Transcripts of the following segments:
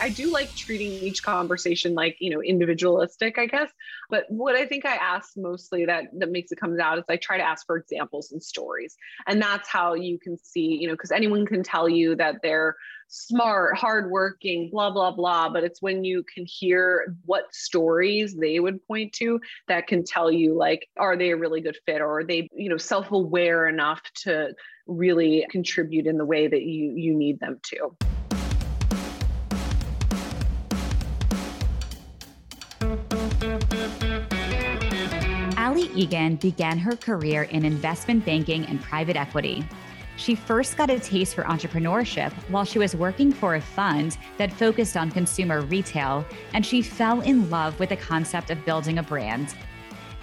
I do like treating each conversation like, you know, individualistic, I guess. But what I think I ask mostly that that makes it comes out is I try to ask for examples and stories. And that's how you can see, you know, because anyone can tell you that they're smart, hardworking, blah, blah, blah. But it's when you can hear what stories they would point to that can tell you, like, are they a really good fit or are they, you know, self aware enough to really contribute in the way that you, you need them to. Egan began her career in investment banking and private equity. She first got a taste for entrepreneurship while she was working for a fund that focused on consumer retail, and she fell in love with the concept of building a brand.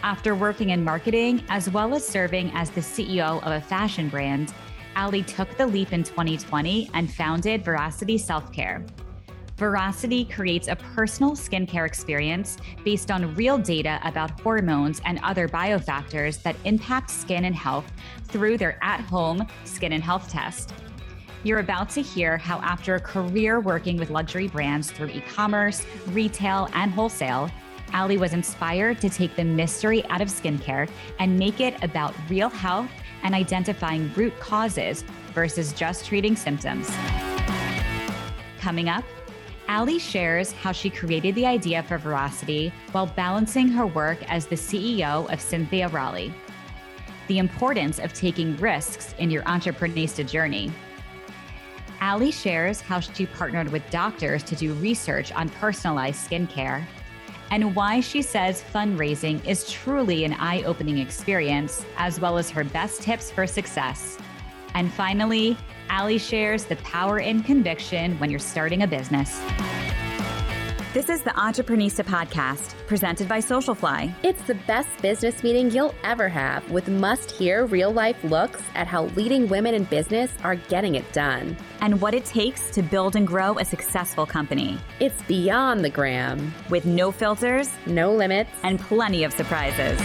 After working in marketing as well as serving as the CEO of a fashion brand, Ali took the leap in 2020 and founded Veracity Self Care. Veracity creates a personal skincare experience based on real data about hormones and other biofactors that impact skin and health through their at home skin and health test. You're about to hear how, after a career working with luxury brands through e commerce, retail, and wholesale, Ali was inspired to take the mystery out of skincare and make it about real health and identifying root causes versus just treating symptoms. Coming up, Ali shares how she created the idea for Veracity while balancing her work as the CEO of Cynthia Rowley. The importance of taking risks in your entrepreneurista journey. Ali shares how she partnered with doctors to do research on personalized skincare and why she says fundraising is truly an eye opening experience, as well as her best tips for success. And finally, Ali shares the power in conviction when you're starting a business. This is the Entrepreneurista podcast, presented by Socialfly. It's the best business meeting you'll ever have with must hear real life looks at how leading women in business are getting it done and what it takes to build and grow a successful company. It's beyond the gram with no filters, no limits, and plenty of surprises.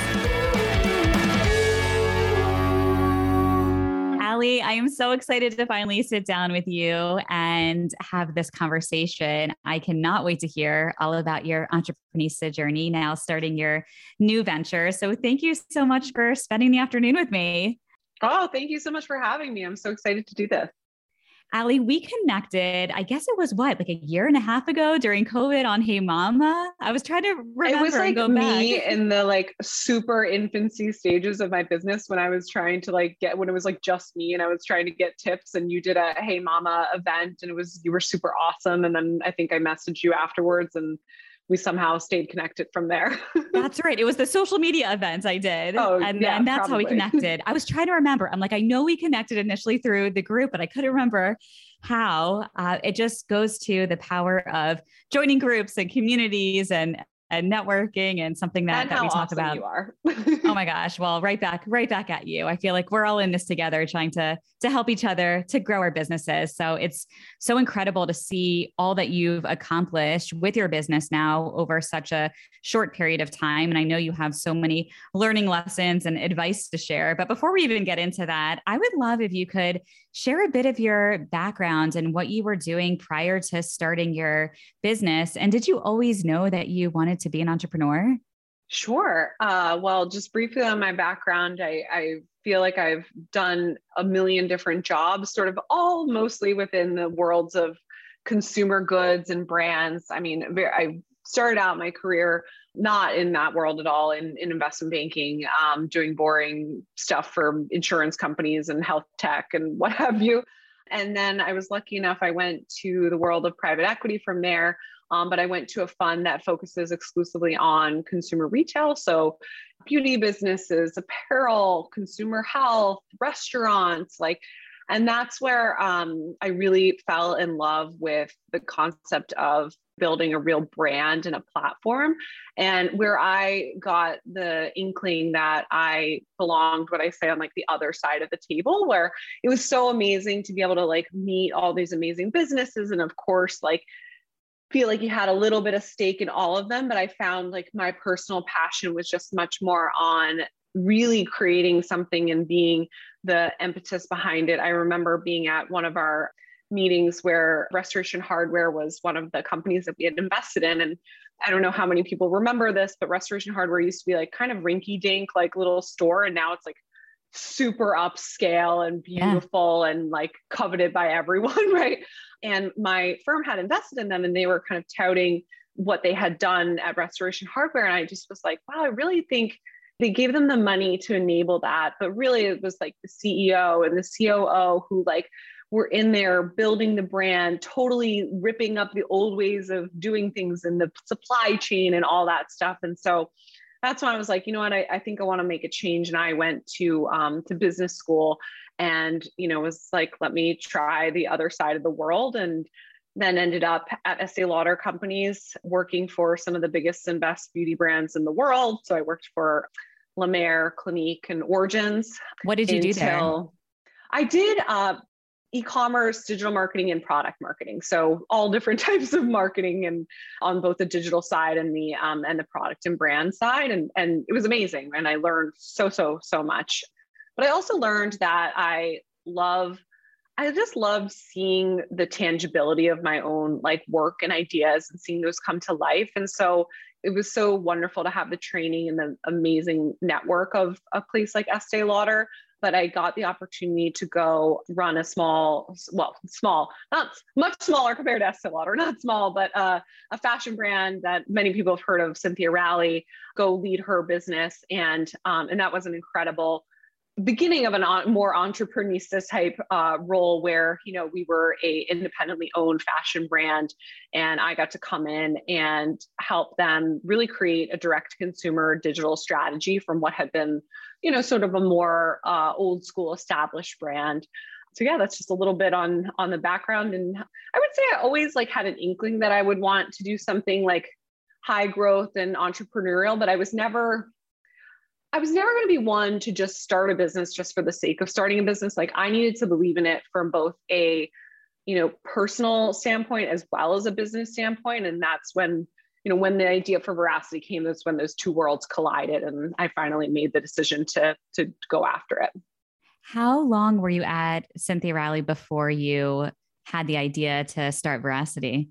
Ali, I am so excited to finally sit down with you and have this conversation. I cannot wait to hear all about your entrepreneurship journey now, starting your new venture. So, thank you so much for spending the afternoon with me. Oh, thank you so much for having me. I'm so excited to do this. Ali, we connected, I guess it was what, like a year and a half ago during COVID on Hey Mama. I was trying to remember. It was like me back. in the like super infancy stages of my business when I was trying to like get when it was like just me and I was trying to get tips and you did a Hey Mama event and it was you were super awesome. And then I think I messaged you afterwards and we somehow stayed connected from there. that's right. It was the social media events I did. Oh, and yeah, then that's probably. how we connected. I was trying to remember. I'm like, I know we connected initially through the group, but I couldn't remember how. Uh, it just goes to the power of joining groups and communities and and networking and something that, and that we talk awesome about. You are. oh my gosh. Well, right back, right back at you. I feel like we're all in this together trying to to help each other to grow our businesses. So it's so incredible to see all that you've accomplished with your business now over such a short period of time. And I know you have so many learning lessons and advice to share. But before we even get into that, I would love if you could share a bit of your background and what you were doing prior to starting your business. And did you always know that you wanted to be an entrepreneur? Sure. Uh, well, just briefly on my background, I, I feel like I've done a million different jobs, sort of all mostly within the worlds of consumer goods and brands. I mean, I started out my career not in that world at all in, in investment banking, um, doing boring stuff for insurance companies and health tech and what have you. And then I was lucky enough, I went to the world of private equity from there. Um, but I went to a fund that focuses exclusively on consumer retail. So, beauty businesses, apparel, consumer health, restaurants, like, and that's where um, I really fell in love with the concept of building a real brand and a platform. And where I got the inkling that I belonged, what I say on like the other side of the table, where it was so amazing to be able to like meet all these amazing businesses. And of course, like feel like you had a little bit of stake in all of them, but I found like my personal passion was just much more on really creating something and being the impetus behind it. I remember being at one of our meetings where Restoration Hardware was one of the companies that we had invested in. And I don't know how many people remember this, but Restoration Hardware used to be like kind of rinky dink, like little store. And now it's like super upscale and beautiful yeah. and like coveted by everyone, right? And my firm had invested in them and they were kind of touting what they had done at Restoration Hardware. And I just was like, wow, I really think they gave them the money to enable that. But really, it was like the CEO and the COO who like were in there building the brand, totally ripping up the old ways of doing things in the supply chain and all that stuff. And so that's when I was like, you know what, I, I think I want to make a change. And I went to um, to business school and, you know, was like, let me try the other side of the world. And then ended up at Estee Lauder companies working for some of the biggest and best beauty brands in the world. So I worked for La Mer, Clinique, and Origins. What did you do there? I did uh, e-commerce digital marketing and product marketing. So all different types of marketing and on both the digital side and the um, and the product and brand side. And and it was amazing and i learned so so so much. But i also learned that i love i just love seeing the tangibility of my own like work and ideas and seeing those come to life. And so it was so wonderful to have the training and the amazing network of a place like Estee Lauder but I got the opportunity to go run a small, well, small, not much smaller compared to Estee Lauder, not small, but uh, a fashion brand that many people have heard of, Cynthia Rowley, go lead her business. And, um, and that was an incredible beginning of a more entrepreneurista type uh, role where you know we were a independently owned fashion brand and i got to come in and help them really create a direct consumer digital strategy from what had been you know, sort of a more uh, old school established brand. So yeah, that's just a little bit on on the background. And I would say I always like had an inkling that I would want to do something like high growth and entrepreneurial, but I was never I was never going to be one to just start a business just for the sake of starting a business. Like I needed to believe in it from both a, you know, personal standpoint as well as a business standpoint. And that's when you know, when the idea for veracity came, that's when those two worlds collided, and I finally made the decision to to go after it. How long were you at Cynthia Rowley before you had the idea to start Veracity?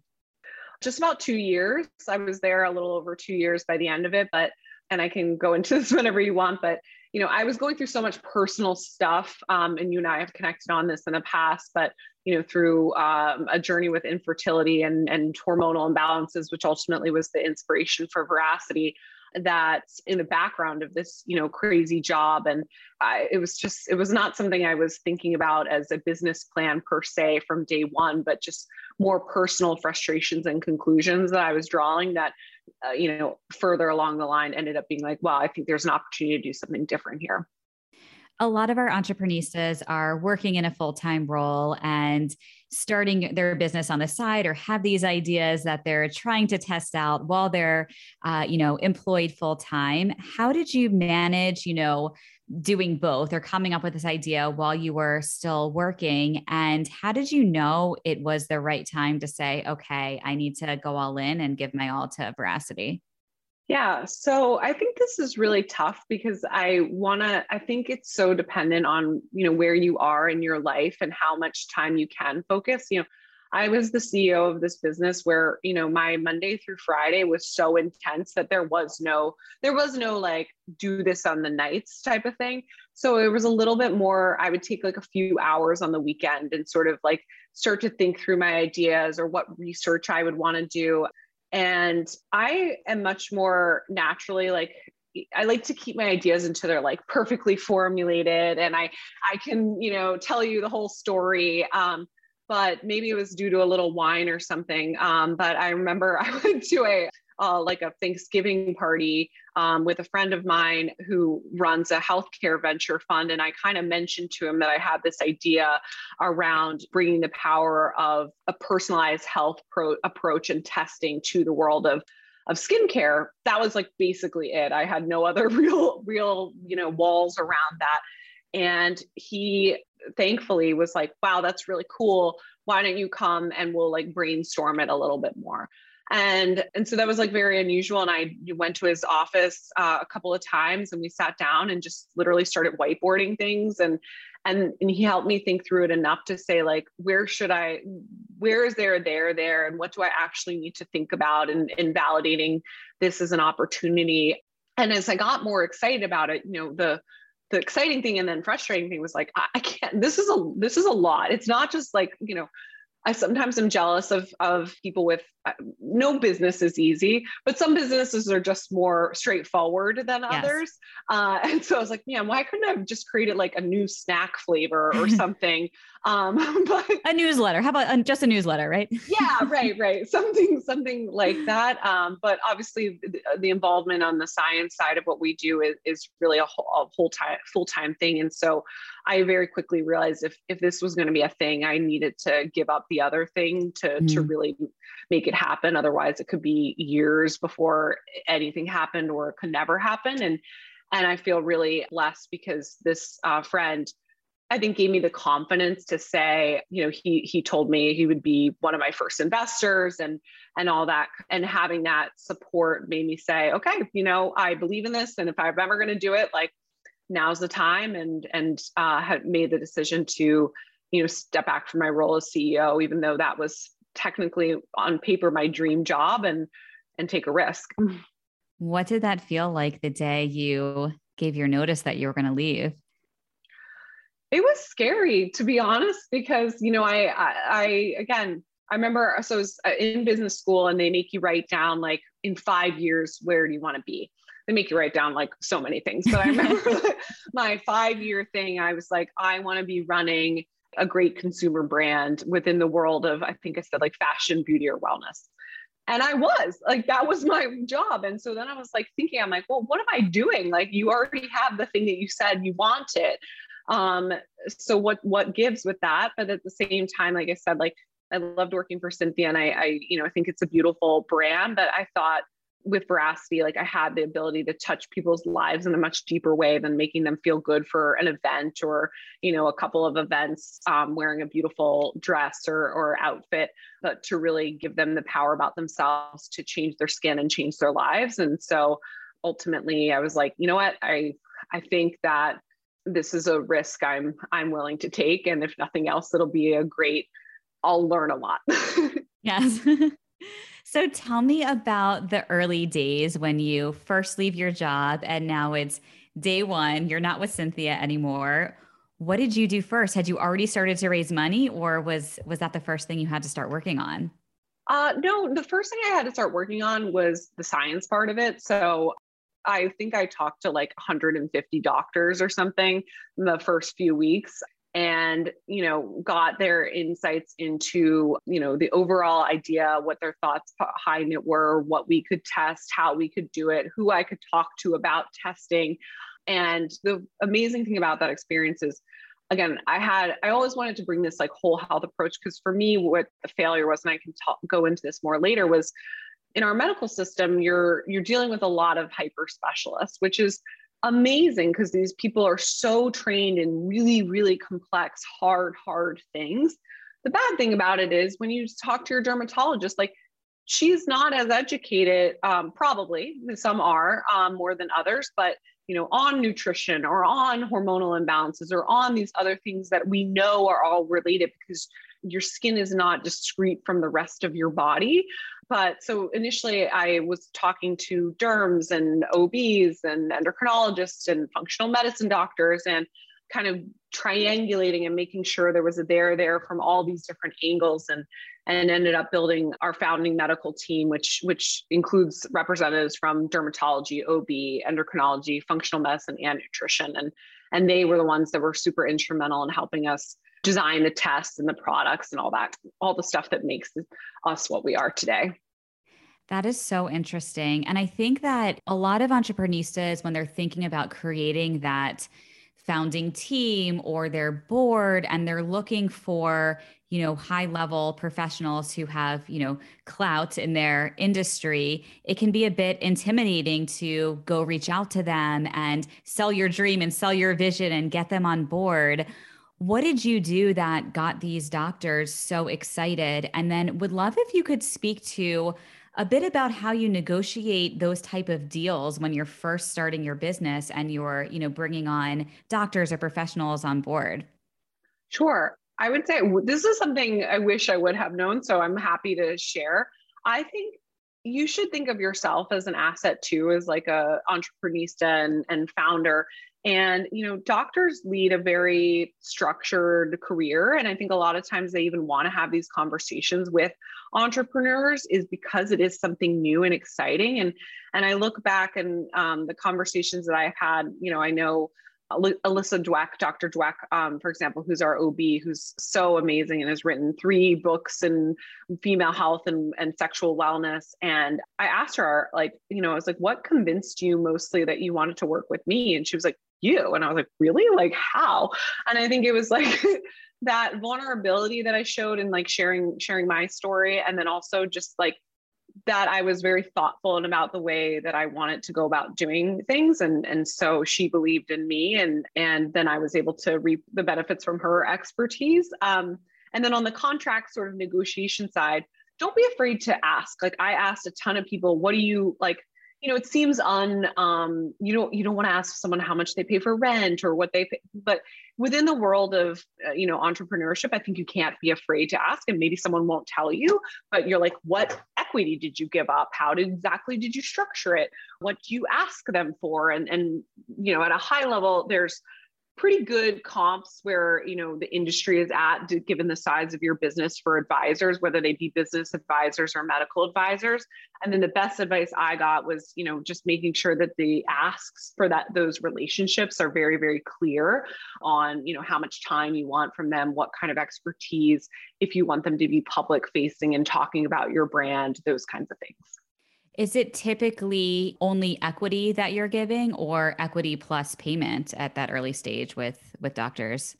Just about two years. I was there a little over two years by the end of it, but and I can go into this whenever you want, but you know, I was going through so much personal stuff, um, and you and I have connected on this in the past, but you know, through um, a journey with infertility and, and hormonal imbalances, which ultimately was the inspiration for Veracity That in the background of this you know crazy job and I, it was just it was not something i was thinking about as a business plan per se from day one but just more personal frustrations and conclusions that i was drawing that uh, you know further along the line ended up being like well, i think there's an opportunity to do something different here. A lot of our entrepreneurs are working in a full-time role and starting their business on the side or have these ideas that they're trying to test out while they're uh, you know employed full-time. How did you manage you know doing both or coming up with this idea while you were still working and how did you know it was the right time to say okay i need to go all in and give my all to veracity yeah, so I think this is really tough because I want to I think it's so dependent on, you know, where you are in your life and how much time you can focus. You know, I was the CEO of this business where, you know, my Monday through Friday was so intense that there was no there was no like do this on the nights type of thing. So it was a little bit more I would take like a few hours on the weekend and sort of like start to think through my ideas or what research I would want to do and I am much more naturally like I like to keep my ideas until they're like perfectly formulated and I I can, you know, tell you the whole story. Um, but maybe it was due to a little wine or something. Um, but I remember I went to a uh, like a Thanksgiving party um, with a friend of mine who runs a healthcare venture fund. And I kind of mentioned to him that I had this idea around bringing the power of a personalized health pro- approach and testing to the world of of skincare that was like basically it i had no other real real you know walls around that and he thankfully was like wow that's really cool. Why don't you come and we'll like brainstorm it a little bit more. And and so that was like very unusual. And i went to his office uh, a couple of times and we sat down and just literally started whiteboarding things. And and, and he helped me think through it enough to say like where should i where is there there there? And what do i actually need to think about in, in validating this as an opportunity? And as i got more excited about it you know the the exciting thing and then frustrating thing was like I, I can't this is a this is a lot. It's not just like you know I sometimes am jealous of of people with no business is easy, but some businesses are just more straightforward than yes. others. Uh, and so I was like, man, why couldn't I have just created like a new snack flavor or something? um, but a newsletter. How about uh, just a newsletter, right? yeah, right, right. Something something like that. Um, but obviously, the, the, involvement on the science side of what we do is, is really a whole, a whole time full time thing. And so I very quickly realized if if this was going to be a thing, I needed to give up the other thing to mm. to really make it happen. Otherwise, it could be years before anything happened, or it could never happen. And and I feel really blessed because this uh, friend. I think gave me the confidence to say, you know, he he told me he would be one of my first investors and and all that. And having that support made me say, okay, you know, I believe in this. And if I'm ever going to do it, like now's the time and and uh, had made the decision to you know step back from my role as ceo even though that was technically on paper my dream job and and take a risk what did that feel like the day you gave your notice that you were going to leave it was scary to be honest because you know I, I i, again i remember so i was uh, in business school and they make you write down like in five years where do you want to be they make you write down like so many things. But I remember my five year thing, I was like, I want to be running a great consumer brand within the world of, I think I said like fashion, beauty, or wellness. And I was like, that was my job. And so then I was like thinking, I'm like, well, what am I doing? Like, you already have the thing that you said you wanted. Um, so what what gives with that? But at the same time, like I said, like I loved working for Cynthia and I, I, you know, I think it's a beautiful brand, but I thought with veracity like i had the ability to touch people's lives in a much deeper way than making them feel good for an event or you know a couple of events um, wearing a beautiful dress or, or outfit but to really give them the power about themselves to change their skin and change their lives. And so ultimately i was like you know what? I i think that this is a risk i'm i'm willing to take and if nothing else it'll be a great i'll learn a lot. Yes So tell me about the early days when you first leave your job and now it's day one, you're not with Cynthia anymore. What did you do first? Had you already started to raise money or was was that the first thing you had to start working on? Uh, no, the first thing I had to start working on was the science part of it. So I think I talked to like 150 doctors or something in the first few weeks and you know got their insights into you know the overall idea what their thoughts behind it were what we could test how we could do it who i could talk to about testing. And the amazing thing about that experience is again i had i always wanted to bring this like whole health approach because for me what the failure was and i can talk, go into this more later was in our medical system you're you're dealing with a lot of hyper specialists which is amazing because these people are so trained in really, really complex, hard, hard things. The bad thing about it is when you talk to your dermatologist, like she's not as educated, um, probably some are um, more than others, but you know, on nutrition or on hormonal imbalances or on these other things that we know are all related because your skin is not discrete from the rest of your body. But so initially, I was talking to derms and OBs and endocrinologists and functional medicine doctors and kind of triangulating and making sure there was a there there from all these different angles and and ended up building our founding medical team which which includes representatives from dermatology ob endocrinology functional medicine and nutrition and and they were the ones that were super instrumental in helping us design the tests and the products and all that, all the stuff that makes us what we are today. That is so interesting. And I think that a lot of entrepreneurs, when they're thinking about creating that founding team or their board and they're looking for you know high level professionals who have you know clout in their industry it can be a bit intimidating to go reach out to them and sell your dream and sell your vision and get them on board what did you do that got these doctors so excited? And then would love if you could speak to a bit about how you negotiate those type of deals when you're first starting your business and you're, you know, bringing on doctors or professionals on board. Sure. I would say this is something I wish I would have known. So I'm happy to share. I think you should think of yourself as an asset too, as like a entrepreneurista and, and founder. And you know, doctors lead a very structured career, and I think a lot of times they even want to have these conversations with entrepreneurs is because it is something new and exciting. And and I look back and um, the conversations that I've had, you know, I know Alyssa Dweck, Dr. Dweck, um, for example, who's our OB, who's so amazing and has written three books in female health and, and sexual wellness. And I asked her, like, you know, I was like, what convinced you mostly that you wanted to work with me? And she was like, you. And I was like, really? Like, how? And I think it was like, that vulnerability that I showed in like sharing sharing my story and then also just like that I was very thoughtful and about the way that I wanted to go about doing things. And, and so she believed in me and, and then I was able to reap the benefits from her expertise. Um, and then on the contract sort of negotiation side, don't be afraid to ask. Like I asked a ton of people, what do you like? you know, it seems un um, you don't you don't want to ask someone how much they pay for rent or what they pay, but within the world of uh, you know entrepreneurship, I think you can't be afraid to ask, and maybe someone won't tell you, but you're like, what equity did you give up? How did exactly did you structure it? What do you ask them for? And and you know, at a high level, there's pretty good comps where you know the industry is at given the size of your business for advisors whether they be business advisors or medical advisors. And then the best advice i got was you know just making sure that the asks for that those relationships are very very clear on you know how much time you want from them what kind of expertise if you want them to be public facing and talking about your brand those kinds of things is it typically only equity that you're giving or equity plus payment at that early stage with with doctors?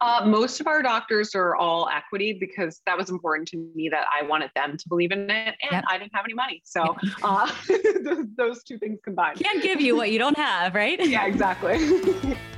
Uh, most of our doctors are all equity because that was important to me that I wanted them to believe in it and yep. I didn't have any money. So uh, those two things combined. Can't give you what you don't have, right? yeah, exactly.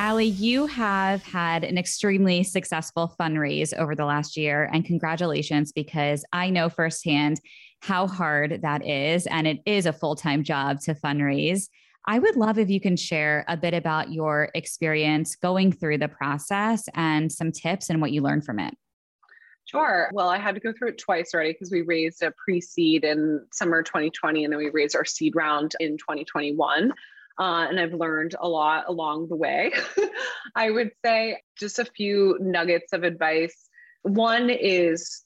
Ali, you have had an extremely successful fundraise over the last year, and congratulations because I know firsthand how hard that is. And it is a full time job to fundraise. I would love if you can share a bit about your experience going through the process and some tips and what you learned from it. Sure. Well, I had to go through it twice already because we raised a pre seed in summer 2020 and then we raised our seed round in 2021 uh, and I've learned a lot along the way. I would say just a few nuggets of advice. One is,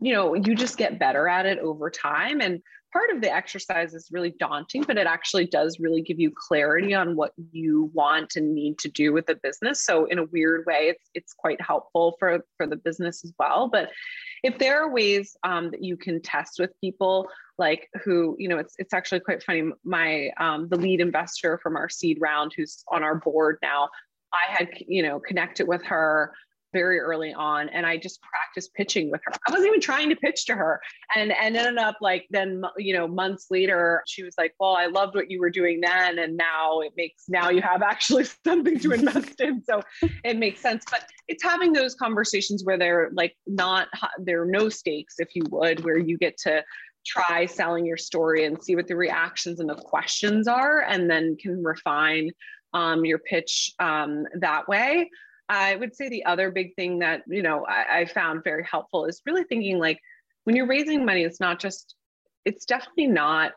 you know, you just get better at it over time. And part of the exercise is really daunting, but it actually does really give you clarity on what you want and need to do with the business. So in a weird way, it's it's quite helpful for for the business as well. But if there are ways um, that you can test with people like who you know it's it's actually quite funny my um, the lead investor from our seed round who's on our board now i had you know connected with her very early on and i just practiced pitching with her. I wasn't even trying to pitch to her and, and ended up like then you know months later she was like well i loved what you were doing then and now it makes now you have actually something to invest in. So it makes sense but it's having those conversations where they're like not there are no stakes if you would where you get to try selling your story and see what the reactions and the questions are and then can refine um, your pitch um, that way I would say the other big thing that, you know, I, I found very helpful is really thinking like when you're raising money, it's not just, it's definitely not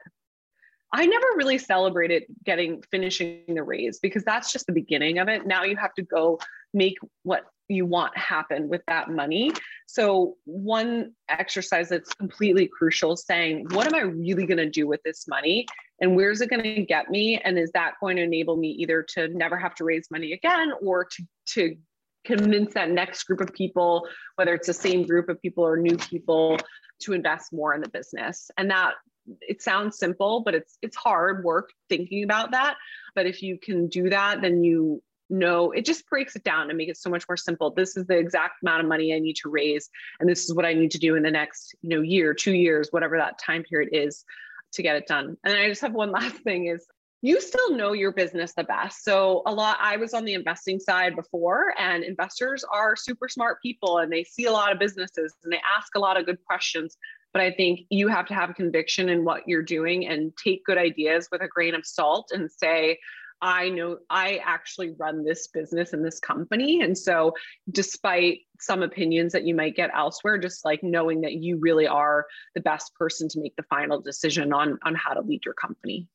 I never really celebrated getting finishing the raise because that's just the beginning of it. Now you have to go make what you want happen with that money. So, one exercise that's completely crucial is saying, what am I really going to do with this money? And where's it going to get me? And is that going to enable me either to never have to raise money again or to, to convince that next group of people, whether it's the same group of people or new people, to invest more in the business? And that it sounds simple, but it's it's hard work thinking about that. But if you can do that, then you know it just breaks it down and make it so much more simple. This is the exact amount of money I need to raise, and this is what I need to do in the next you know year, two years, whatever that time period is to get it done. And I just have one last thing is you still know your business the best. So a lot I was on the investing side before and investors are super smart people and they see a lot of businesses and they ask a lot of good questions. But I think you have to have conviction in what you're doing and take good ideas with a grain of salt and say, I know I actually run this business and this company. And so, despite some opinions that you might get elsewhere, just like knowing that you really are the best person to make the final decision on, on how to lead your company.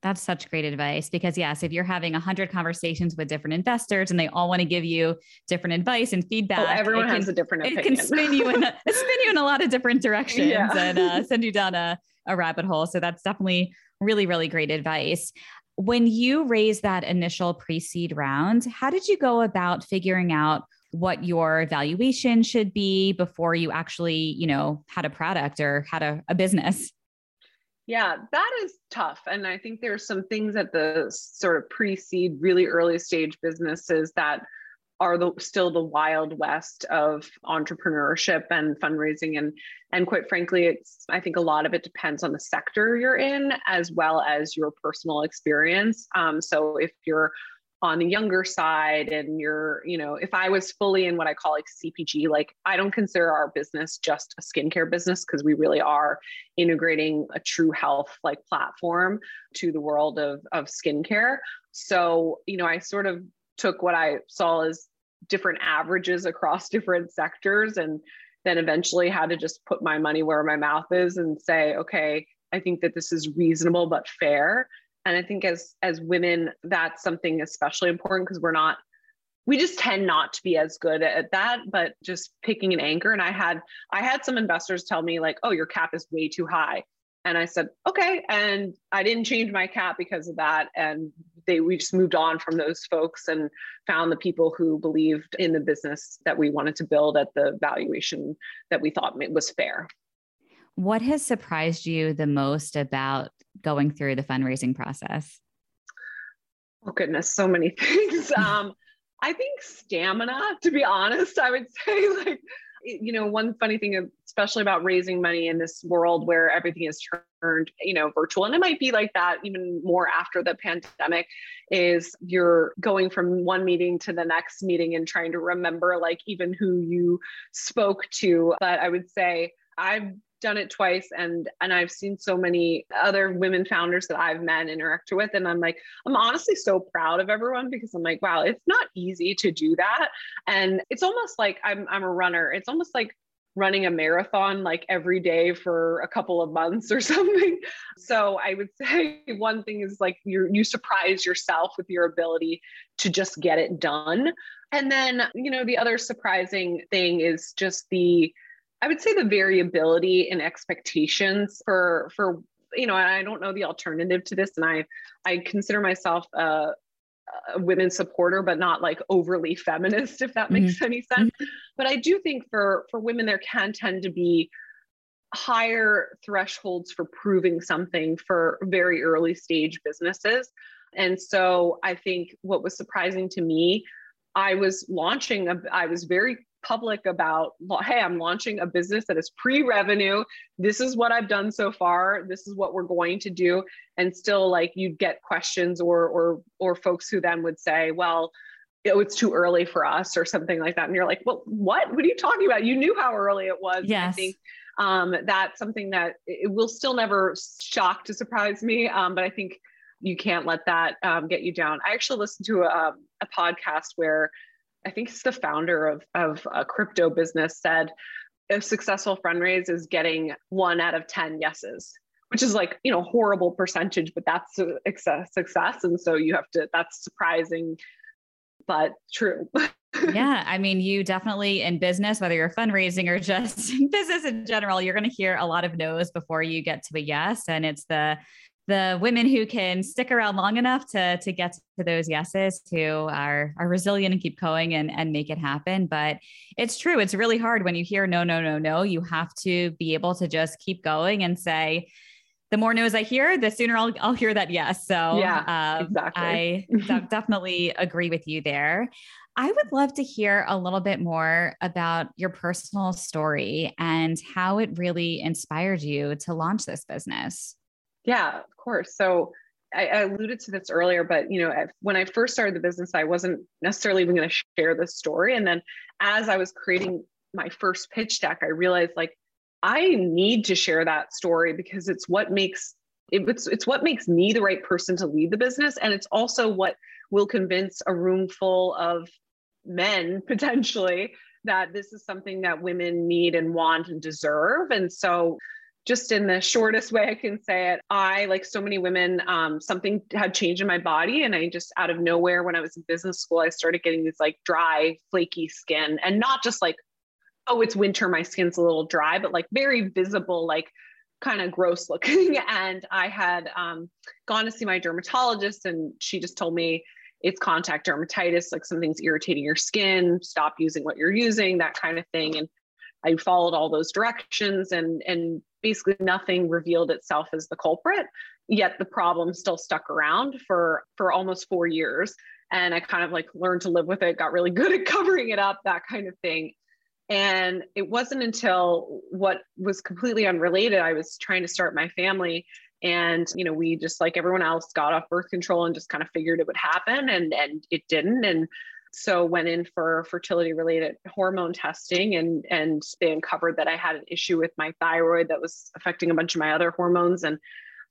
That's such great advice because yes, if you're having a hundred conversations with different investors and they all want to give you different advice and feedback, oh, everyone can, has a different opinion. It can spin you in a, spin you in a lot of different directions yeah. and uh, send you down a, a rabbit hole. So that's definitely really, really great advice when you raised that initial pre-seed round, how did you go about figuring out what your valuation should be before you actually, you know, had a product or had a, a business? Yeah, that is tough. And I think there's some things at the sort of pre-seed, really early stage businesses that are the still the wild west of entrepreneurship and fundraising. And and quite frankly it's i think a lot of it depends on the sector you're in as well as your personal experience. Um, so if you're on the younger side and you're you know if i was fully in what i call like cpg like i don't consider our business just a skincare business because we really are integrating a true health like platform to the world of of skincare. So you know i sort of took what I saw as different averages across different sectors and then eventually had to just put my money where my mouth is and say, okay, I think that this is reasonable but fair. And I think as as women, that's something especially important because we're not we just tend not to be as good at that but just picking an anchor and i had i had some investors tell me like oh your cap is way too high and I said, okay. And I didn't change my cap because of that. And they we just moved on from those folks and found the people who believed in the business that we wanted to build at the valuation that we thought was fair. What has surprised you the most about going through the fundraising process? Oh goodness, so many things. um, I think stamina, to be honest, I would say like you know, one funny thing, especially about raising money in this world where everything is turned, you know, virtual, and it might be like that even more after the pandemic, is you're going from one meeting to the next meeting and trying to remember, like, even who you spoke to. But I would say I've done it twice and and I've seen so many other women founders that I've met and interacted with and I'm like I'm honestly so proud of everyone because I'm like wow it's not easy to do that. And it's almost like I'm I'm a runner. It's almost like running a marathon like every day for a couple of months or something. So I would say one thing is like you you surprise yourself with your ability to just get it done. And then you know the other surprising thing is just the I would say the variability in expectations for for you know I don't know the alternative to this, and I I consider myself a, a women supporter, but not like overly feminist, if that makes mm-hmm. any sense. Mm-hmm. But I do think for for women there can tend to be higher thresholds for proving something for very early stage businesses. And so I think what was surprising to me, I was launching, a, I was very public about hey i'm launching a business that is pre-revenue. This is what i've done so far. This is what we're going to do. And still like you'd get questions or or or folks who then would say well oh, it's too early for us or something like that. And you're like well what? What are you talking about? You knew how early it was. Yes. i think um, that's something that it will still never shock to surprise me um, but i think you can't let that um, get you down. I actually listened to a, a podcast where I think it's the founder of, of a crypto business said a successful fundraise is getting one out of 10 yeses, which is like, you know, horrible percentage, but that's a success. And so you have to, that's surprising, but true. yeah. I mean, you definitely in business, whether you're fundraising or just business in general, you're going to hear a lot of no's before you get to a yes. And it's the, the women who can stick around long enough to to get to those yeses who are are resilient and keep going and and make it happen but it's true it's really hard when you hear no no no no you have to be able to just keep going and say the more no's I hear, the sooner I'll, I'll hear that yes. So yeah, um, exactly. I definitely agree with you there. I would love to hear a little bit more about your personal story and how it really inspired you to launch this business. Yeah, of course. So I, I alluded to this earlier, but you know, when I first started the business, I wasn't necessarily even going to share this story. And then as I was creating my first pitch deck, I realized like I need to share that story because it's what makes it's it's what makes me the right person to lead the business and it's also what will convince a room full of men potentially that this is something that women need and want and deserve and so just in the shortest way I can say it, I, like so many women, um, something had changed in my body. And I just out of nowhere, when I was in business school, I started getting these like dry, flaky skin and not just like, oh, it's winter, my skin's a little dry, but like very visible, like kind of gross looking. and I had um, gone to see my dermatologist, and she just told me it's contact dermatitis, like something's irritating your skin, stop using what you're using, that kind of thing. And I followed all those directions and and basically nothing revealed itself as the culprit. Yet the problem still stuck around for for almost 4 years and I kind of like learned to live with it, got really good at covering it up, that kind of thing. And it wasn't until what was completely unrelated, I was trying to start my family. And, you know, we just like everyone else got off birth control and just kind of figured it would happen and and it didn't. And so went in for fertility related hormone testing and and they uncovered that I had an issue with my thyroid that was affecting a bunch of my other hormones and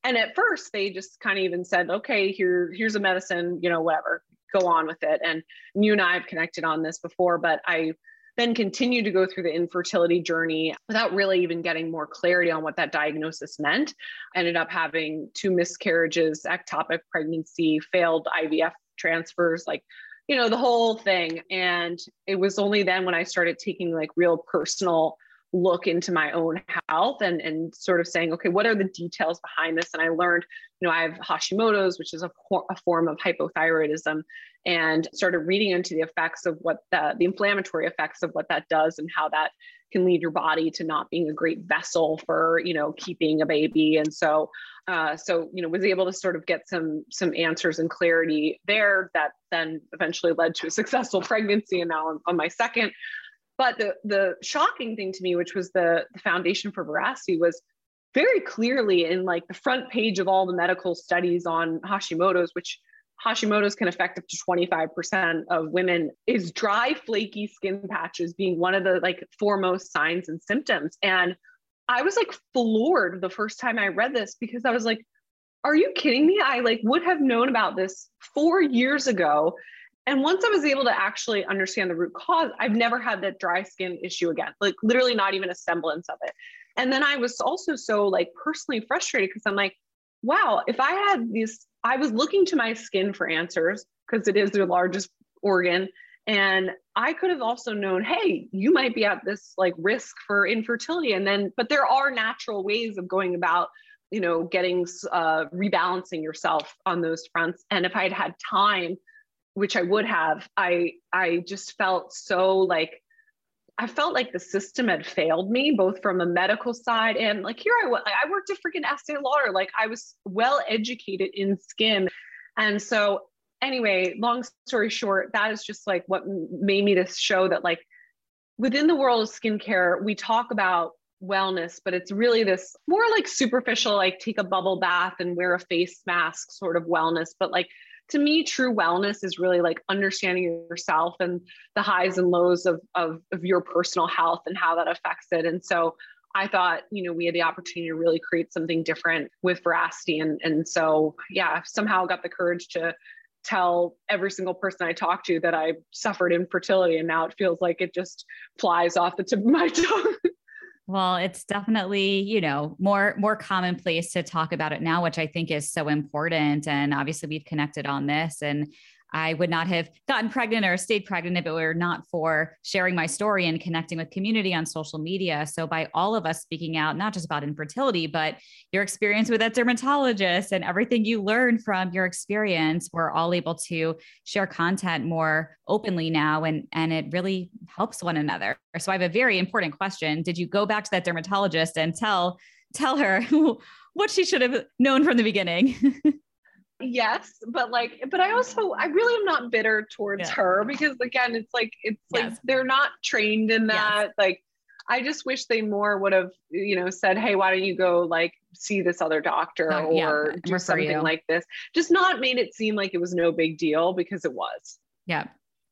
and at first they just kind of even said okay here here's a medicine you know whatever go on with it and you and I have connected on this before but I then continued to go through the infertility journey without really even getting more clarity on what that diagnosis meant. Ended up having two miscarriages, ectopic pregnancy, failed IVF transfers, like you know, the whole thing. And it was only then when I started taking like real personal look into my own health and, and sort of saying, okay, what are the details behind this? And I learned, you know, I have Hashimoto's, which is a, a form of hypothyroidism, and started reading into the effects of what the, the inflammatory effects of what that does and how that can lead your body to not being a great vessel for, you know, keeping a baby. And so, uh, so, you know, was able to sort of get some, some answers and clarity there that then eventually led to a successful pregnancy. And now I'm on my second. But the the shocking thing to me, which was the, the foundation for veracity, was very clearly in like the front page of all the medical studies on Hashimoto's, which Hashimoto's can affect up to 25% of women, is dry, flaky skin patches being one of the like foremost signs and symptoms. And I was like floored the first time I read this because I was like, are you kidding me? I like would have known about this four years ago and once I was able to actually understand the root cause, I've never had that dry skin issue again, like literally not even a semblance of it. And then I was also so like personally frustrated because I'm like, wow, if I had these, I was looking to my skin for answers because it is the largest organ. And I could have also known, hey, you might be at this like risk for infertility. And then, but there are natural ways of going about you know getting uh, rebalancing yourself on those fronts and if i'd had time which I would have, I I just felt so like I felt like the system had failed me, both from a medical side and like here I was. I worked at freaking Estee Lauder. Like I was well educated in skin, and so anyway, long story short, that is just like what made me to show that like within the world of skincare, we talk about wellness, but it's really this more like superficial, like take a bubble bath and wear a face mask sort of wellness, but like to me, true wellness is really like understanding yourself and the highs and lows of, of, of your personal health and how that affects it. And so I thought, you know, we had the opportunity to really create something different with veracity. And, and so, yeah, somehow got the courage to tell every single person I talked to that I suffered infertility. And now it feels like it just flies off the tip of my tongue. Well, it's definitely, you know, more more commonplace to talk about it now, which I think is so important. And obviously we've connected on this and I would not have gotten pregnant or stayed pregnant if it were not for sharing my story and connecting with community on social media. So, by all of us speaking out, not just about infertility, but your experience with that dermatologist and everything you learned from your experience, we're all able to share content more openly now. And, and it really helps one another. So, I have a very important question Did you go back to that dermatologist and tell? Tell her what she should have known from the beginning. yes but like but i also i really am not bitter towards yeah. her because again it's like it's yes. like they're not trained in that yes. like i just wish they more would have you know said hey why don't you go like see this other doctor oh, or yeah. do something you. like this just not made it seem like it was no big deal because it was yeah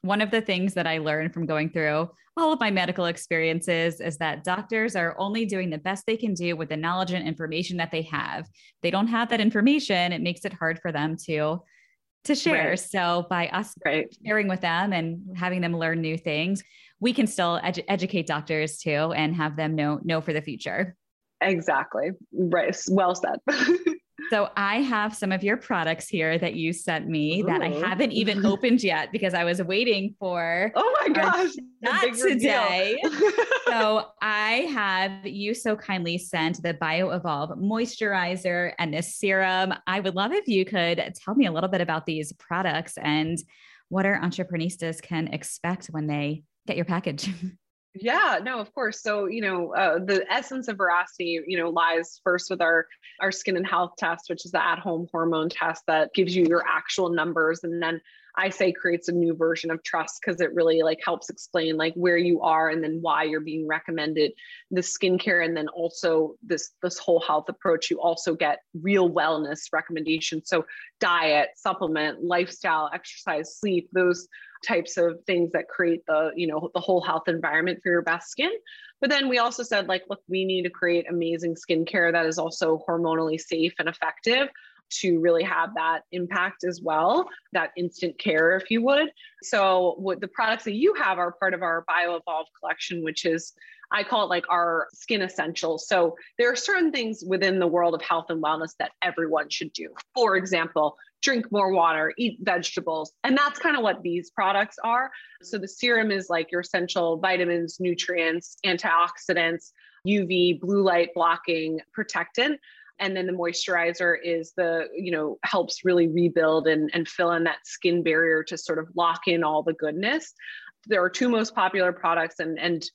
one of the things that I learned from going through all of my medical experiences is that doctors are only doing the best they can do with the knowledge and information that they have. They don't have that information, it makes it hard for them to to share. Right. So by us right. sharing with them and having them learn new things, we can still edu- educate doctors too and have them know know for the future. Exactly. Right. Well said. So I have some of your products here that you sent me Ooh. that I haven't even opened yet because I was waiting for. Oh my gosh! Not today. so I have you so kindly sent the BioEvolve moisturizer and this serum. I would love if you could tell me a little bit about these products and what our entrepreneurs can expect when they get your package. Yeah, no, of course. So, you know, uh, the essence of veracity, you know, lies first with our our skin and health test, which is the at-home hormone test that gives you your actual numbers, and then I say creates a new version of trust because it really like helps explain like where you are and then why you're being recommended the skincare, and then also this this whole health approach. You also get real wellness recommendations, so diet, supplement, lifestyle, exercise, sleep, those types of things that create the you know the whole health environment for your best skin. But then we also said like look we need to create amazing skincare that is also hormonally safe and effective to really have that impact as well that instant care if you would. So what the products that you have are part of our bioevolve collection which is I call it like our skin essentials. So there are certain things within the world of health and wellness that everyone should do. For example, drink more water, eat vegetables. And that's kind of what these products are. So the serum is like your essential vitamins, nutrients, antioxidants, UV, blue light blocking protectant. And then the moisturizer is the, you know, helps really rebuild and, and fill in that skin barrier to sort of lock in all the goodness. There are two most popular products and and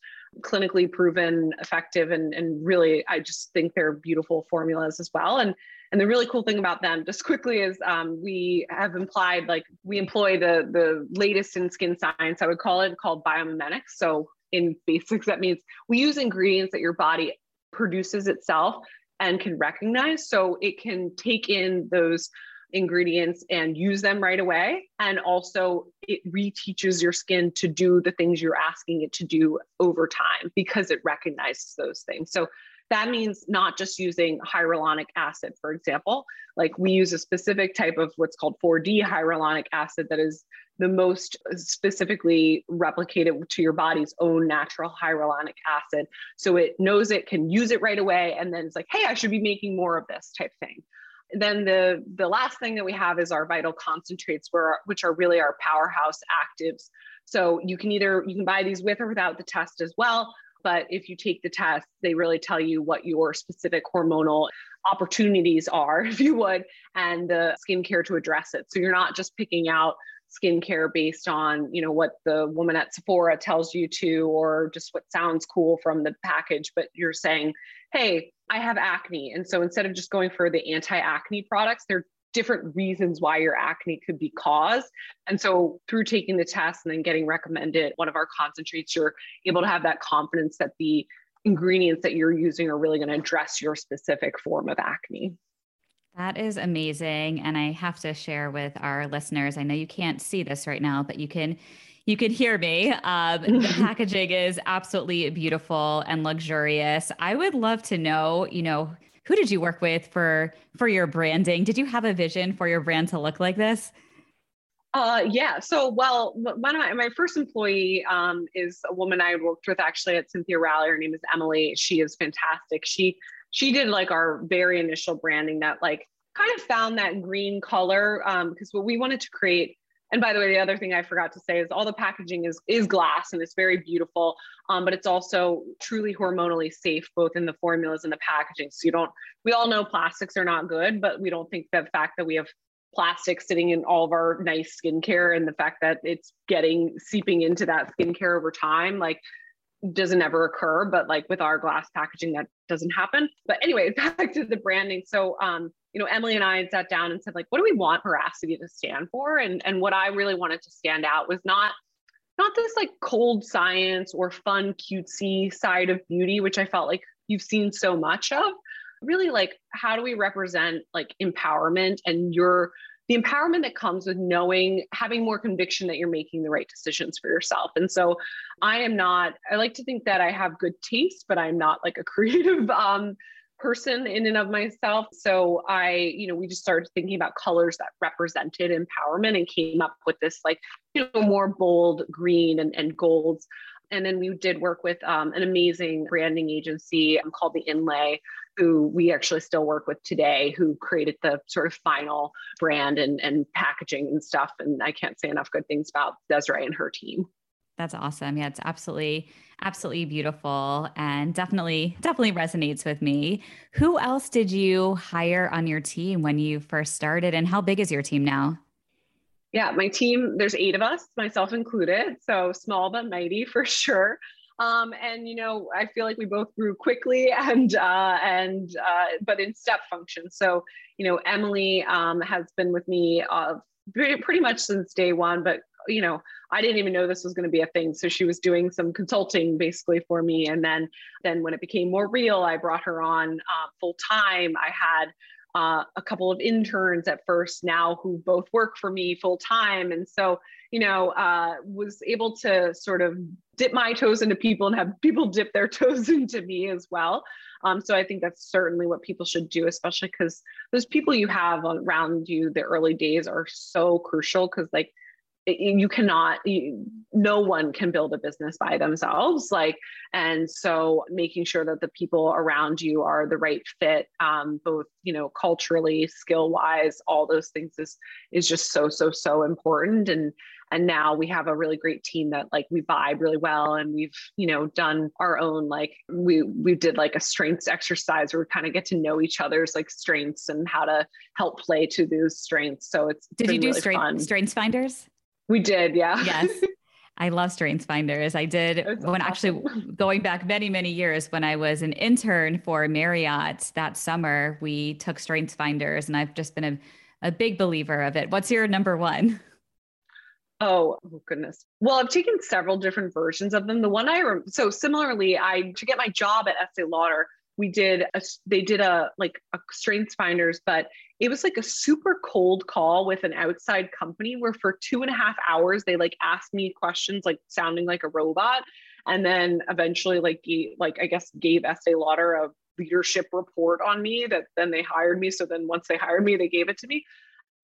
clinically proven effective and, and really i just think they're beautiful formulas as well. And and the really cool thing about them just quickly is um, we have implied like we employ the the latest in skin science i would call it called biomimetics. So in basics that means we use ingredients that your body produces itself and can recognize. So it can take in those ingredients and use them right away. And also, it reteaches your skin to do the things you're asking it to do over time because it recognizes those things. So, that means not just using hyaluronic acid, for example. Like we use a specific type of what's called 4D hyaluronic acid that is the most specifically replicated to your body's own natural hyaluronic acid. So it knows it can use it right away. And then it's like, hey, I should be making more of this type thing then the the last thing that we have is our vital concentrates where, which are really our powerhouse actives. So you can either you can buy these with or without the test as well but if you take the test they really tell you what your specific hormonal opportunities are if you would and the skincare to address it. So you're not just picking out skincare based on you know what the woman at sephora tells you to or just what sounds cool from the package but you're saying hey I have acne. And so instead of just going for the anti acne products, there are different reasons why your acne could be caused. And so through taking the test and then getting recommended one of our concentrates, you're able to have that confidence that the ingredients that you're using are really going to address your specific form of acne. That is amazing. And I have to share with our listeners, I know you can't see this right now, but you can you could hear me. Um, the packaging is absolutely beautiful and luxurious. I would love to know, you know, who did you work with for for your branding? Did you have a vision for your brand to look like this? Uh, yeah. So, well, one of my, my first employee um, is a woman I worked with actually at Cynthia Rowley. Her name is Emily. She is fantastic. She she did like our very initial branding that like kind of found that green color because um, what we wanted to create and by the way, the other thing I forgot to say is all the packaging is is glass and it's very beautiful, um, but it's also truly hormonally safe, both in the formulas and the packaging. So you don't. We all know plastics are not good, but we don't think the fact that we have plastic sitting in all of our nice skincare and the fact that it's getting seeping into that skincare over time, like doesn't ever occur. But like with our glass packaging, that doesn't happen. But anyway, back to the branding. So um, you know, Emily and I had sat down and said, like, what do we want veracity to stand for? And and what I really wanted to stand out was not not this like cold science or fun cutesy side of beauty, which I felt like you've seen so much of. Really, like, how do we represent like empowerment and your the empowerment that comes with knowing, having more conviction that you're making the right decisions for yourself. And so I am not, I like to think that I have good taste, but I'm not like a creative um, person in and of myself. So I, you know, we just started thinking about colors that represented empowerment and came up with this like, you know, more bold green and, and golds. And then we did work with um, an amazing branding agency called The Inlay, who we actually still work with today, who created the sort of final brand and, and packaging and stuff. And I can't say enough good things about Desiree and her team. That's awesome. Yeah, it's absolutely, absolutely beautiful and definitely, definitely resonates with me. Who else did you hire on your team when you first started and how big is your team now? Yeah, my team, there's eight of us, myself included. So small but mighty for sure. Um, and you know, I feel like we both grew quickly and uh, and uh, but in step function. So you know, Emily um, has been with me uh, pretty, much since day one, but you know, I didn't even know this was going to be a thing. So she was doing some consulting basically for me, and then then when it became more real, I brought her on uh, full time. I had uh, a couple of interns at first now who both work for me full time. And so, you know, uh, was able to sort of dip my toes into people and have people dip their toes into me as well. Um, so I think that's certainly what people should do, especially because those people you have around you the early days are so crucial because like you cannot you, no one can build a business by themselves like and so making sure that the people around you are the right fit um, both you know culturally skill wise all those things is is just so so so important. And and now we have a really great team that like we vibe really well and we've you know done our own like we we did like a strengths exercise where we kind of get to know each other's like strengths and how to help play to those strengths. So it's did you do really strength, strengths finders we did, yeah. Yes. I love strengths finders. I did when awesome. actually going back many, many years when I was an intern for Marriott that summer, we took strengths finders and I've just been a, a big believer of it. What's your number one? Oh, oh, goodness. Well, I've taken several different versions of them. The one I rem- so similarly, I to get my job at Estee Lauder, we did a they did a like a strengths finders but it was like a super cold call with an outside company where for two and a half hours they like asked me questions like sounding like a robot. And then eventually like like i guess gave estee lauder a leadership report on me that then they hired me. So then once they hired me they gave it to me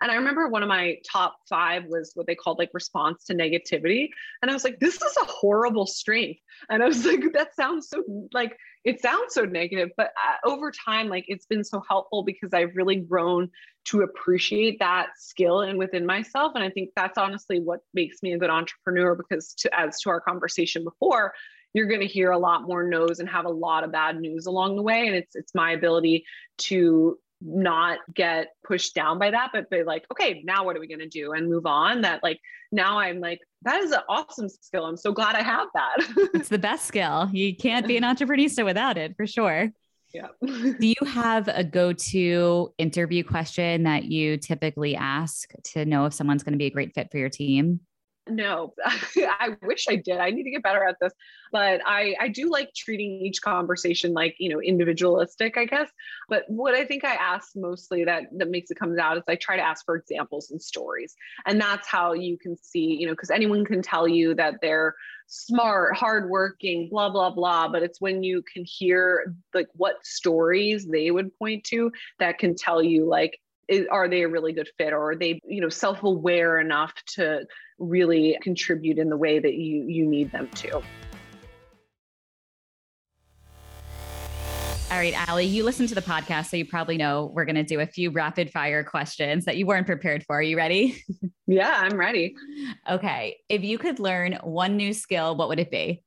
and I remember one of my top five was what they called like response to negativity. And I was like, this is a horrible strength. And I was like, that sounds so like, it sounds so negative. But uh, over time, like it's been so helpful because I've really grown to appreciate that skill and within myself. And I think that's honestly what makes me a good entrepreneur because to, as to our conversation before, you're going to hear a lot more no's and have a lot of bad news along the way and it's it's my ability to not get pushed down by that, but be like, okay, now what are we going to do and move on? That like now I'm like, that is an awesome skill. I'm so glad I have that. it's the best skill. You can't be an entrepreneur without it for sure. Yeah. do you have a go to interview question that you typically ask to know if someone's going to be a great fit for your team? No i wish i did. I need to get better at this but i i do like treating each conversation like you know individualistic i guess. But what i think i ask mostly that that makes it comes out is i try to ask for examples and stories. And that's how you can see you know because anyone can tell you that they're smart hardworking blah blah blah but it's when you can hear like what stories they would point to that can tell you like is, are they a really good fit or are they you know self-aware enough to really contribute in the way that you you need them to All right, Ali, you listen to the podcast, so you probably know we're going to do a few rapid fire questions that you weren't prepared for. Are you ready? Yeah, I'm ready. okay. If you could learn one new skill, what would it be?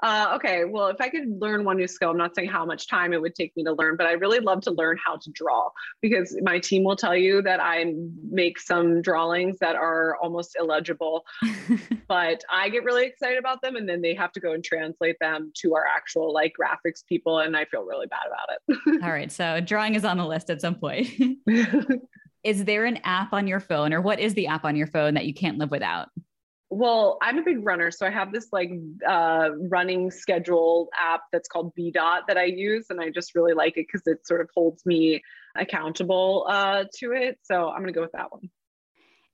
Uh, okay, well, if I could learn one new skill, I'm not saying how much time it would take me to learn, but I really love to learn how to draw because my team will tell you that I make some drawings that are almost illegible, but I get really excited about them and then they have to go and translate them to our actual like graphics people, and I feel really bad about it. All right, so drawing is on the list at some point. is there an app on your phone, or what is the app on your phone that you can't live without? Well, I'm a big runner, so I have this like uh, running schedule app that's called B Dot that I use, and I just really like it because it sort of holds me accountable uh, to it. So I'm gonna go with that one.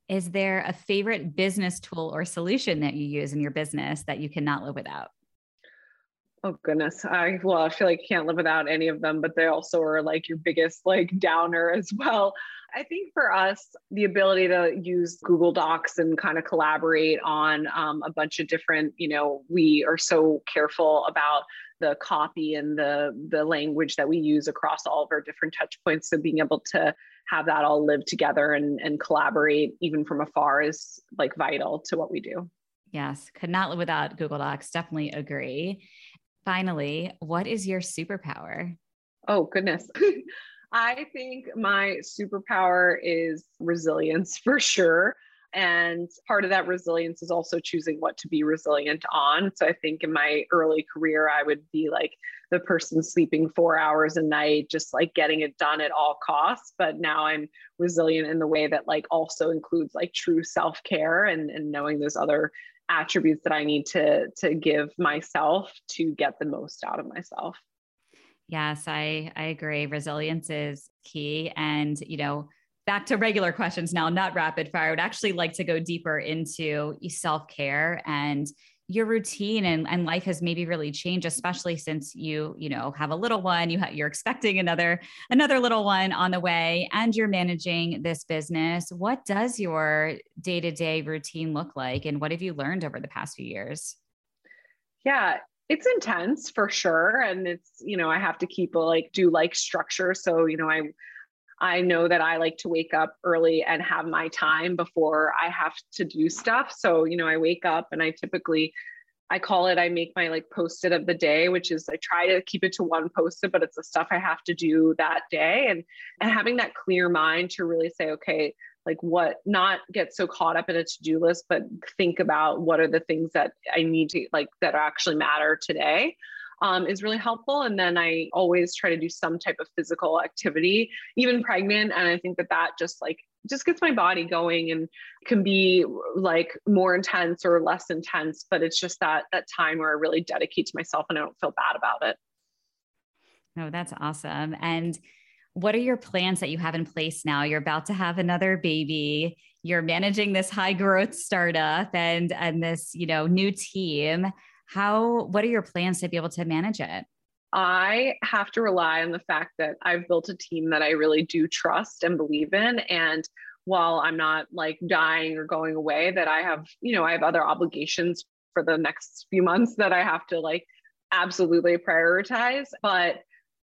Is there a favorite business tool or solution that you use in your business that you cannot live without? Oh goodness. I well, I feel like I can't live without any of them, but they also are like your biggest like downer as well. I think for us, the ability to use Google Docs and kind of collaborate on um, a bunch of different, you know, we are so careful about the copy and the the language that we use across all of our different touch points. So being able to have that all live together and, and collaborate even from afar is like vital to what we do. Yes, could not live without Google Docs. Definitely agree. Finally, what is your superpower? Oh, goodness. I think my superpower is resilience for sure. And part of that resilience is also choosing what to be resilient on. So I think in my early career, I would be like the person sleeping four hours a night, just like getting it done at all costs. But now I'm resilient in the way that like also includes like true self care and, and knowing those other attributes that I need to to give myself to get the most out of myself. Yes, I I agree. Resilience is key and you know back to regular questions now, not rapid fire. I would actually like to go deeper into self care and your routine and, and life has maybe really changed especially since you you know have a little one you ha- you're expecting another another little one on the way and you're managing this business what does your day-to-day routine look like and what have you learned over the past few years yeah it's intense for sure and it's you know i have to keep a like do like structure so you know i I know that I like to wake up early and have my time before I have to do stuff. So, you know, I wake up and I typically I call it I make my like post-it of the day, which is I try to keep it to one post-it, but it's the stuff I have to do that day and and having that clear mind to really say, okay, like what not get so caught up in a to-do list, but think about what are the things that I need to like that actually matter today um, is really helpful. And then I always try to do some type of physical activity, even pregnant. And I think that that just like just gets my body going and can be like more intense or less intense but it's just that that time where i really dedicate to myself and i don't feel bad about it no oh, that's awesome and what are your plans that you have in place now you're about to have another baby you're managing this high growth startup and and this you know new team how, what are your plans to be able to manage it? I have to rely on the fact that I've built a team that I really do trust and believe in. And while I'm not like dying or going away, that I have, you know, I have other obligations for the next few months that I have to like absolutely prioritize. But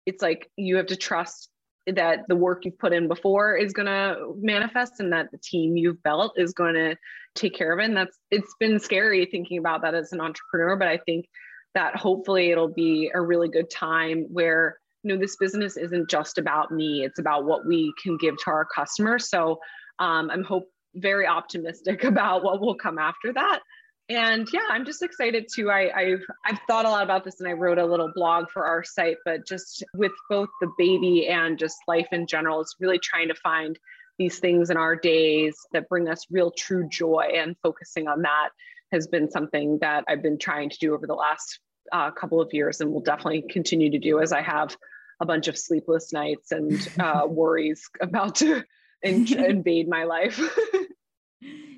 it's like you have to trust that the work you've put in before is going to manifest and that the team you've built is going to take care of it. And that's it's been scary thinking about that as an entrepreneur but i think that hopefully it'll be a really good time where you know this business isn't just about me. It's about what we can give to our customers. So um, i'm hope very optimistic about what will come after that and yeah i'm just excited too. I, i've i've thought a lot about this and i wrote a little blog for our site but just with both the baby and just life in general it's really trying to find these things in our days that bring us real true joy and focusing on that has been something that i've been trying to do over the last uh, couple of years and will definitely continue to do as i have a bunch of sleepless nights and uh, worries about to in- invade my life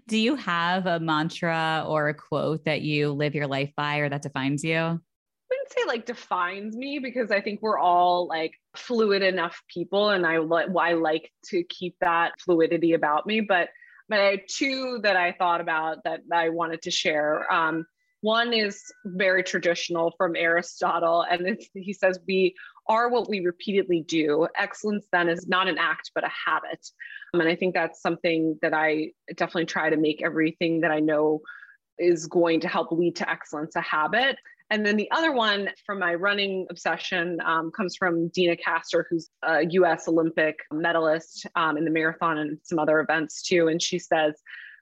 Do you have a mantra or a quote that you live your life by or that defines you? I wouldn't say like defines me because I think we're all like fluid enough people and I, I like to keep that fluidity about me. But, but I two that I thought about that I wanted to share. Um, one is very traditional from Aristotle, and he says, We are what we repeatedly do. Excellence then is not an act, but a habit. Um, and I think that's something that I definitely try to make everything that I know is going to help lead to excellence a habit. And then the other one from my running obsession um, comes from Deena Kastor, who's a US Olympic medalist um, in the marathon and some other events too. And she says,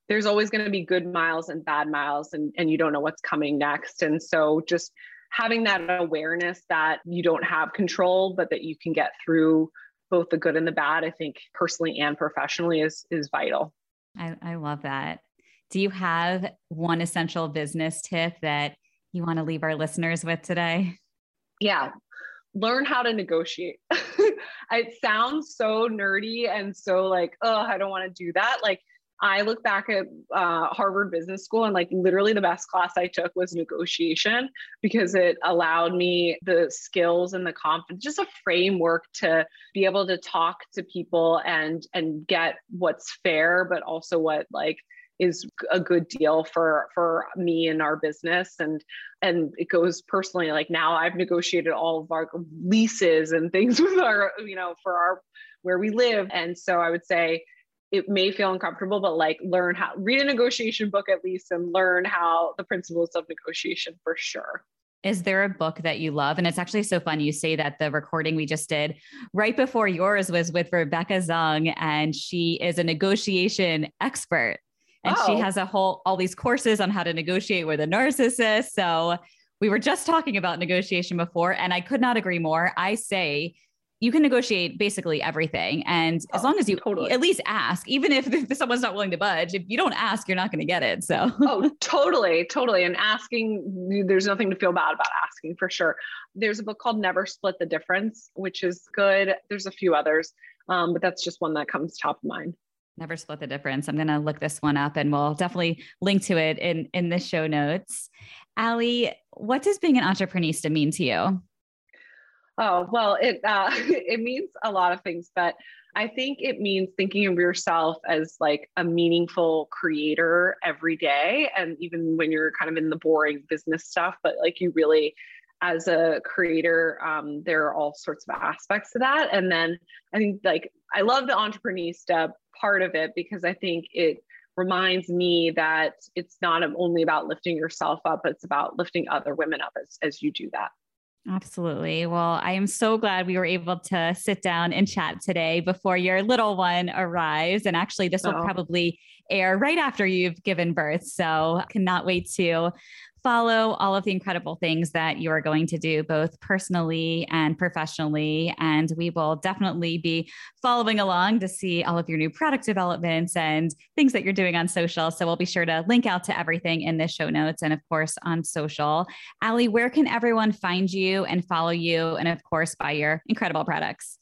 there's always going to be good miles and bad miles, and, and you don't know what's coming next. And so just having that awareness that you don't have control, but that you can get through both the good and the bad, I think personally and professionally is is vital. I, I love that. Do you have one essential business tip that you want to leave our listeners with today? Yeah, learn how to negotiate. it sounds so nerdy and so like, oh, I don't want to do that. Like I look back at uh, Harvard Business School and like literally the best class I took was negotiation because it allowed me the skills and the confidence, just a framework to be able to talk to people and and get what's fair, but also what like is a good deal for for me and our business. And and it goes personally like now i've negotiated all of our leases and things with our you know for our where we live. And so i would say it may feel uncomfortable, but like learn how read a negotiation book at least and learn how the principles of negotiation for sure. Is there a book that you love? And it's actually so fun. You say that the recording we just did right before yours was with Rebecca Zung, and she is a negotiation expert. And oh. she has a whole all these courses on how to negotiate with a narcissist. So we were just talking about negotiation before, and I could not agree more. I say you can negotiate basically everything. And as oh, long as you totally. at least ask, even if, if someone's not willing to budge, if you don't ask, you're not going to get it. So, oh, totally, totally. And asking, there's nothing to feel bad about asking for sure. There's a book called Never Split the Difference, which is good. There's a few others, um, but that's just one that comes top of mind. Never split the difference. I'm going to look this one up and we'll definitely link to it in, in the show notes. Ali, what does being an entreprenista mean to you? Oh, well, it uh, it means a lot of things, but I think it means thinking of yourself as like a meaningful creator every day. And even when you're kind of in the boring business stuff, but like you really, as a creator, um, there are all sorts of aspects to that. And then I think like I love the entreprenista part of it because I think it reminds me that it's not only about lifting yourself up, it's about lifting other women up as, as you do that. Absolutely. Well, I am so glad we were able to sit down and chat today before your little one arrives. And actually, this will oh. probably air right after you've given birth. So, cannot wait to follow all of the incredible things that you are going to do, both personally and professionally. And we will definitely be following along to see all of your new product developments and things that you're doing on social. So we'll be sure to link out to everything in the show notes and, of course, on social. Ali, where can everyone find you and follow you? And, of course, buy your incredible products?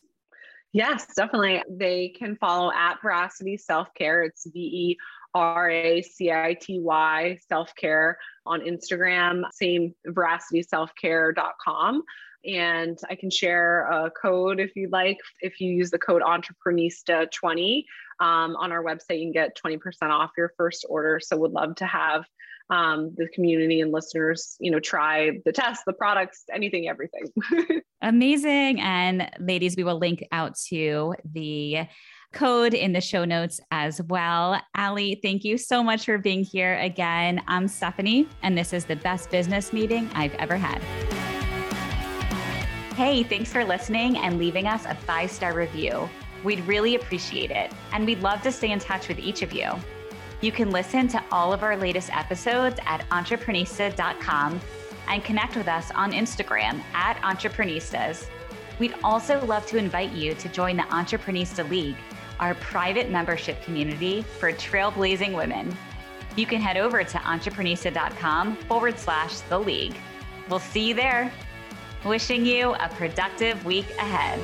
Yes, definitely. They can follow at Veracity Self Care. It's V E R A C I T Y self care on Instagram, same veracityselfcare.com. And I can share a code if you'd like. If you use the code entreprenista20 um, on our website, you can get 20% off your first order. So would love to have um, the community and listeners, you know, try the tests, the products, anything, everything. Amazing. And ladies, we will link out to the code in the show notes as well. Ali, thank you so much for being here again. I'm Stephanie, and this is the best business meeting I've ever had. Hey, thanks for listening and leaving us a five star review. We'd really appreciate it, and we'd love to stay in touch with each of you. You can listen to all of our latest episodes at entreprenista.com and connect with us on Instagram at entreprenistas. We'd also love to invite you to join the Entreprenista League our private membership community for trailblazing women. You can head over to entreprenista.com forward slash the league. We'll see you there. Wishing you a productive week ahead.